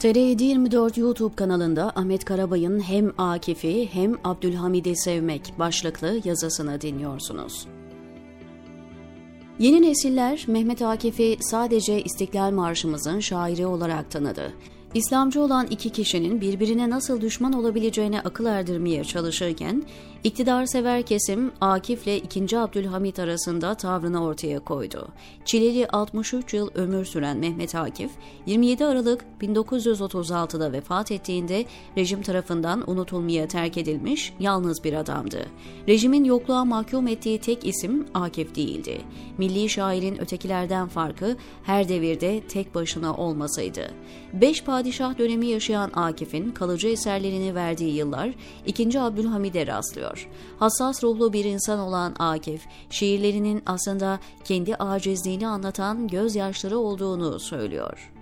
TR24 YouTube kanalında Ahmet Karabay'ın hem Akif'i hem Abdülhamid'i sevmek başlıklı yazısını dinliyorsunuz. Yeni nesiller Mehmet Akif'i sadece İstiklal Marşımızın şairi olarak tanıdı. İslamcı olan iki kişinin birbirine nasıl düşman olabileceğine akıl erdirmeye çalışırken, iktidarsever kesim Akif ile 2. Abdülhamit arasında tavrını ortaya koydu. Çileli 63 yıl ömür süren Mehmet Akif, 27 Aralık 1936'da vefat ettiğinde rejim tarafından unutulmaya terk edilmiş yalnız bir adamdı. Rejimin yokluğa mahkum ettiği tek isim Akif değildi. Milli şairin ötekilerden farkı her devirde tek başına olmasaydı. Beş padişah dönemi yaşayan Akif'in kalıcı eserlerini verdiği yıllar 2. Abdülhamid'e rastlıyor. Hassas ruhlu bir insan olan Akif, şiirlerinin aslında kendi acizliğini anlatan gözyaşları olduğunu söylüyor.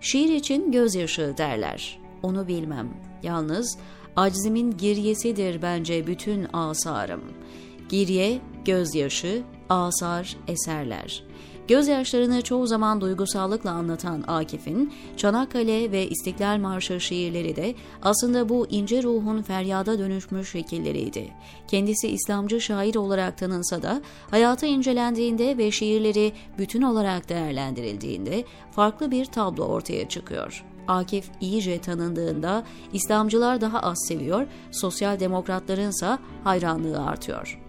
Şiir için gözyaşı derler. Onu bilmem. Yalnız aczimin giryesidir bence bütün asarım. Girye, gözyaşı, asar, eserler. Gözyaşlarını çoğu zaman duygusallıkla anlatan Akif'in Çanakkale ve İstiklal Marşı şiirleri de aslında bu ince ruhun feryada dönüşmüş şekilleriydi. Kendisi İslamcı şair olarak tanınsa da hayatı incelendiğinde ve şiirleri bütün olarak değerlendirildiğinde farklı bir tablo ortaya çıkıyor. Akif iyice tanındığında İslamcılar daha az seviyor, sosyal demokratlarınsa hayranlığı artıyor.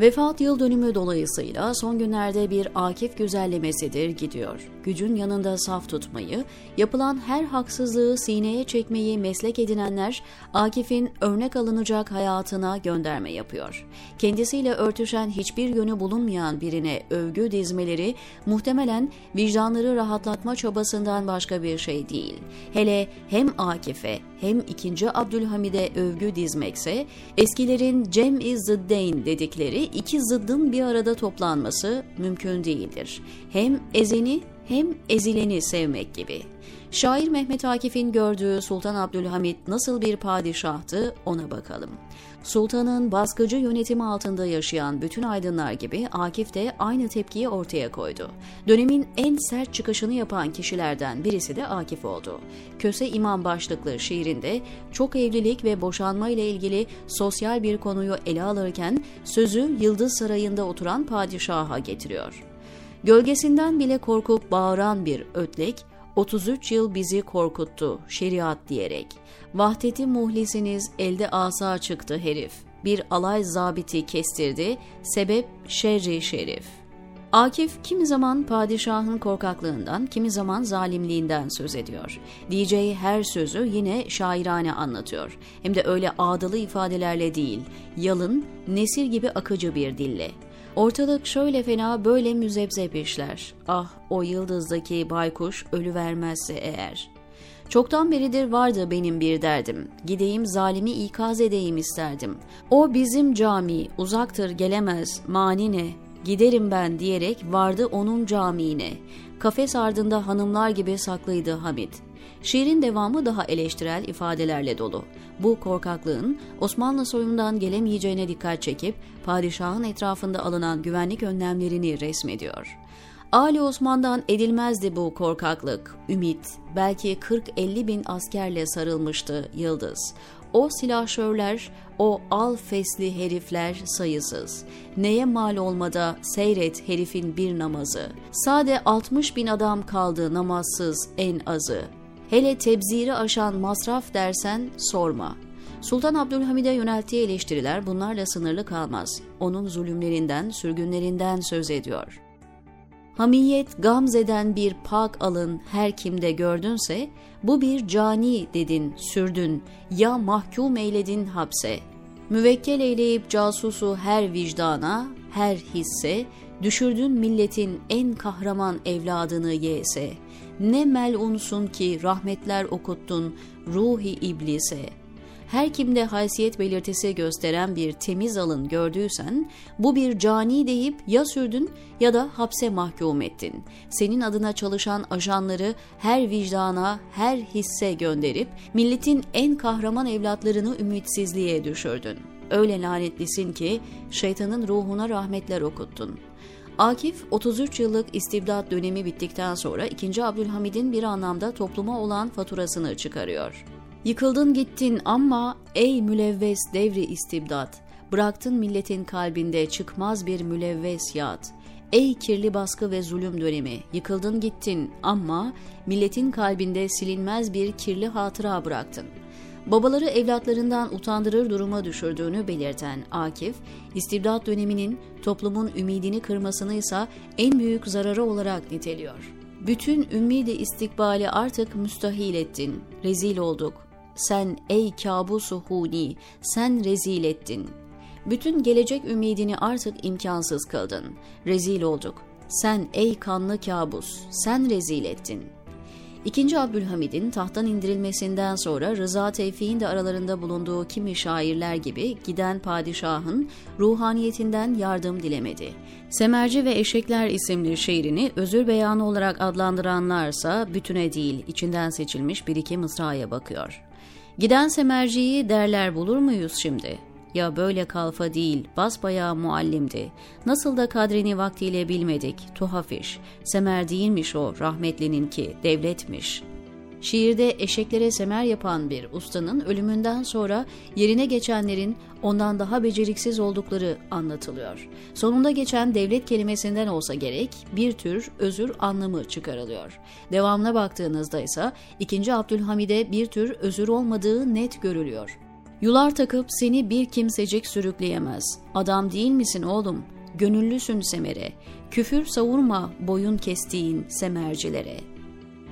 Vefat yıl dönümü dolayısıyla son günlerde bir Akif güzellemesidir gidiyor. Gücün yanında saf tutmayı, yapılan her haksızlığı sineye çekmeyi meslek edinenler Akif'in örnek alınacak hayatına gönderme yapıyor. Kendisiyle örtüşen hiçbir yönü bulunmayan birine övgü dizmeleri muhtemelen vicdanları rahatlatma çabasından başka bir şey değil. Hele hem Akif'e hem 2. Abdülhamid'e övgü dizmekse eskilerin cem-i zıddeyn dedikleri iki zıddın bir arada toplanması mümkün değildir. Hem ezeni hem ezileni sevmek gibi. Şair Mehmet Akif'in gördüğü Sultan Abdülhamit nasıl bir padişahtı ona bakalım. Sultanın baskıcı yönetimi altında yaşayan bütün aydınlar gibi Akif de aynı tepkiyi ortaya koydu. Dönemin en sert çıkışını yapan kişilerden birisi de Akif oldu. Köse İmam başlıklı şiirinde çok evlilik ve boşanma ile ilgili sosyal bir konuyu ele alırken sözü Yıldız Sarayı'nda oturan padişaha getiriyor. Gölgesinden bile korkup bağıran bir ötlek, 33 yıl bizi korkuttu şeriat diyerek. Vahdeti muhlisiniz elde asa çıktı herif. Bir alay zabiti kestirdi, sebep şerri şerif. Akif kimi zaman padişahın korkaklığından, kimi zaman zalimliğinden söz ediyor. Diyeceği her sözü yine şairane anlatıyor. Hem de öyle ağdalı ifadelerle değil, yalın, nesir gibi akıcı bir dille. Ortalık şöyle fena böyle müzebzep işler. Ah o yıldızdaki baykuş ölü vermezse eğer. Çoktan beridir vardı benim bir derdim. Gideyim zalimi ikaz edeyim isterdim. O bizim cami, uzaktır gelemez, mani ne? Giderim ben diyerek vardı onun camiine. Kafes ardında hanımlar gibi saklıydı Hamit. Şiirin devamı daha eleştirel ifadelerle dolu. Bu korkaklığın Osmanlı soyundan gelemeyeceğine dikkat çekip padişahın etrafında alınan güvenlik önlemlerini resmediyor. Ali Osman'dan edilmezdi bu korkaklık, ümit, belki 40-50 bin askerle sarılmıştı Yıldız. O silahşörler, o al fesli herifler sayısız. Neye mal olmada seyret herifin bir namazı. Sade 60 bin adam kaldı namazsız en azı. Hele tebziri aşan masraf dersen sorma. Sultan Abdülhamid'e yönelttiği eleştiriler bunlarla sınırlı kalmaz. Onun zulümlerinden, sürgünlerinden söz ediyor. Hamiyet gamzeden bir pak alın her kimde gördünse, bu bir cani dedin, sürdün, ya mahkum eyledin hapse. Müvekkel eyleyip casusu her vicdana, her hisse, düşürdün milletin en kahraman evladını yese. Ne melunsun ki rahmetler okuttun ruhi iblise.'' her kimde haysiyet belirtisi gösteren bir temiz alın gördüysen, bu bir cani deyip ya sürdün ya da hapse mahkum ettin. Senin adına çalışan ajanları her vicdana, her hisse gönderip, milletin en kahraman evlatlarını ümitsizliğe düşürdün. Öyle lanetlisin ki şeytanın ruhuna rahmetler okuttun.'' Akif 33 yıllık istibdat dönemi bittikten sonra 2. Abdülhamid'in bir anlamda topluma olan faturasını çıkarıyor. Yıkıldın gittin ama ey mülevves devri istibdat, bıraktın milletin kalbinde çıkmaz bir mülevves yat. Ey kirli baskı ve zulüm dönemi, yıkıldın gittin ama milletin kalbinde silinmez bir kirli hatıra bıraktın. Babaları evlatlarından utandırır duruma düşürdüğünü belirten Akif, istibdat döneminin toplumun ümidini kırmasını ise en büyük zararı olarak niteliyor. Bütün ümmidi istikbali artık müstahil ettin, rezil olduk. Sen ey kabusu huni, sen rezil ettin. Bütün gelecek ümidini artık imkansız kıldın. Rezil olduk. Sen ey kanlı kabus, sen rezil ettin. İkinci Abdülhamid'in tahttan indirilmesinden sonra Rıza Tevfik'in de aralarında bulunduğu kimi şairler gibi giden padişahın ruhaniyetinden yardım dilemedi. Semerci ve Eşekler isimli şiirini özür beyanı olarak adlandıranlarsa bütüne değil içinden seçilmiş bir iki mısraya bakıyor. Giden semerciyi derler bulur muyuz şimdi? Ya böyle kalfa değil, basbayağı muallimdi. Nasıl da kadrini vaktiyle bilmedik, tuhaf iş. Semer değilmiş o, rahmetlinin ki, devletmiş.'' Şiirde eşeklere semer yapan bir ustanın ölümünden sonra yerine geçenlerin ondan daha beceriksiz oldukları anlatılıyor. Sonunda geçen devlet kelimesinden olsa gerek bir tür özür anlamı çıkarılıyor. Devamına baktığınızda ise 2. Abdülhamid'e bir tür özür olmadığı net görülüyor. Yular takıp seni bir kimsecik sürükleyemez. Adam değil misin oğlum? Gönüllüsün semere. Küfür savurma boyun kestiğin semercilere.''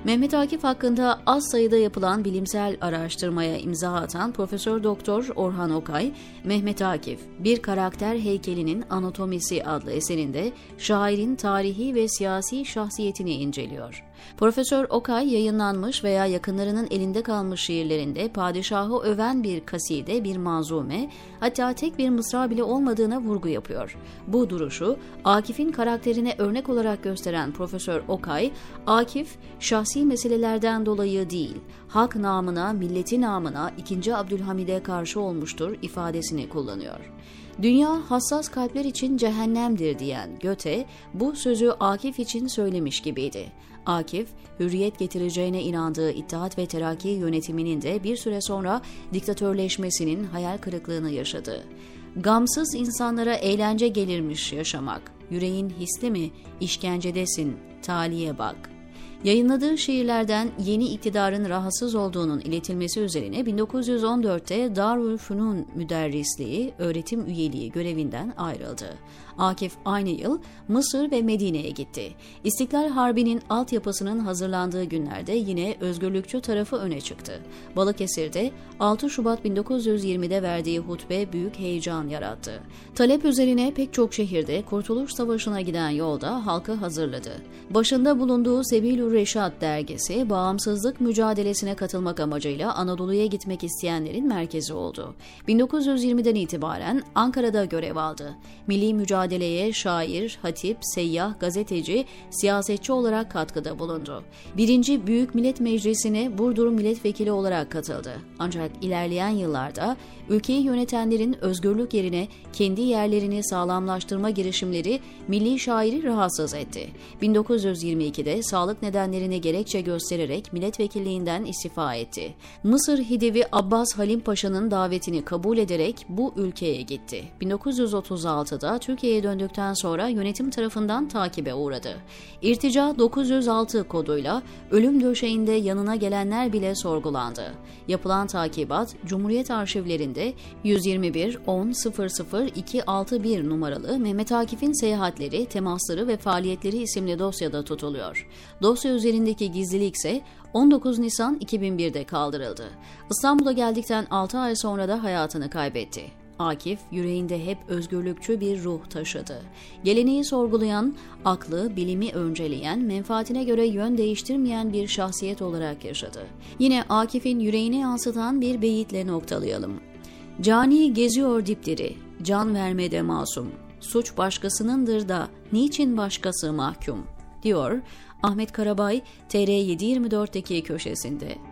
Mehmet Akif hakkında az sayıda yapılan bilimsel araştırmaya imza atan Profesör Doktor Orhan Okay, Mehmet Akif, Bir Karakter Heykelinin Anatomisi adlı eserinde şairin tarihi ve siyasi şahsiyetini inceliyor. Profesör Okay yayınlanmış veya yakınlarının elinde kalmış şiirlerinde padişahı öven bir kaside, bir manzume, hatta tek bir mısra bile olmadığına vurgu yapıyor. Bu duruşu Akif'in karakterine örnek olarak gösteren Profesör Okay, Akif şahsi meselelerden dolayı değil, halk namına, milleti namına 2. Abdülhamid'e karşı olmuştur ifadesini kullanıyor. Dünya hassas kalpler için cehennemdir diyen Göte bu sözü Akif için söylemiş gibiydi. Akif, hürriyet getireceğine inandığı İttihat ve Terakki yönetiminin de bir süre sonra diktatörleşmesinin hayal kırıklığını yaşadı. Gamsız insanlara eğlence gelirmiş yaşamak. Yüreğin hisli mi, işkencedesin, taliye bak.'' Yayınladığı şiirlerden yeni iktidarın rahatsız olduğunun iletilmesi üzerine 1914'te Darülfünun müderrisliği, öğretim üyeliği görevinden ayrıldı. Akif aynı yıl Mısır ve Medine'ye gitti. İstiklal Harbi'nin altyapısının hazırlandığı günlerde yine özgürlükçü tarafı öne çıktı. Balıkesir'de 6 Şubat 1920'de verdiği hutbe büyük heyecan yarattı. Talep üzerine pek çok şehirde Kurtuluş Savaşı'na giden yolda halkı hazırladı. Başında bulunduğu Sebilü Reşat dergisi bağımsızlık mücadelesine katılmak amacıyla Anadolu'ya gitmek isteyenlerin merkezi oldu. 1920'den itibaren Ankara'da görev aldı. Milli mücadele mücadeleye şair, hatip, seyyah, gazeteci, siyasetçi olarak katkıda bulundu. Birinci Büyük Millet Meclisi'ne Burdur milletvekili olarak katıldı. Ancak ilerleyen yıllarda ülkeyi yönetenlerin özgürlük yerine kendi yerlerini sağlamlaştırma girişimleri milli şairi rahatsız etti. 1922'de sağlık nedenlerini gerekçe göstererek milletvekilliğinden istifa etti. Mısır Hidivi Abbas Halim Paşa'nın davetini kabul ederek bu ülkeye gitti. 1936'da Türkiye'ye döndükten sonra yönetim tarafından takibe uğradı. İrtica 906 koduyla ölüm döşeğinde yanına gelenler bile sorgulandı. Yapılan takibat Cumhuriyet arşivlerinde 121 10 00 261 numaralı Mehmet Akif'in seyahatleri, temasları ve faaliyetleri isimli dosyada tutuluyor. Dosya üzerindeki gizlilik ise 19 Nisan 2001'de kaldırıldı. İstanbul'a geldikten 6 ay sonra da hayatını kaybetti. Akif yüreğinde hep özgürlükçü bir ruh taşıdı. Geleneği sorgulayan, aklı, bilimi önceleyen, menfaatine göre yön değiştirmeyen bir şahsiyet olarak yaşadı. Yine Akif'in yüreğine yansıtan bir beyitle noktalayalım. Cani geziyor dipleri, can vermede masum. Suç başkasınındır da niçin başkası mahkum? diyor Ahmet Karabay TR724'deki köşesinde.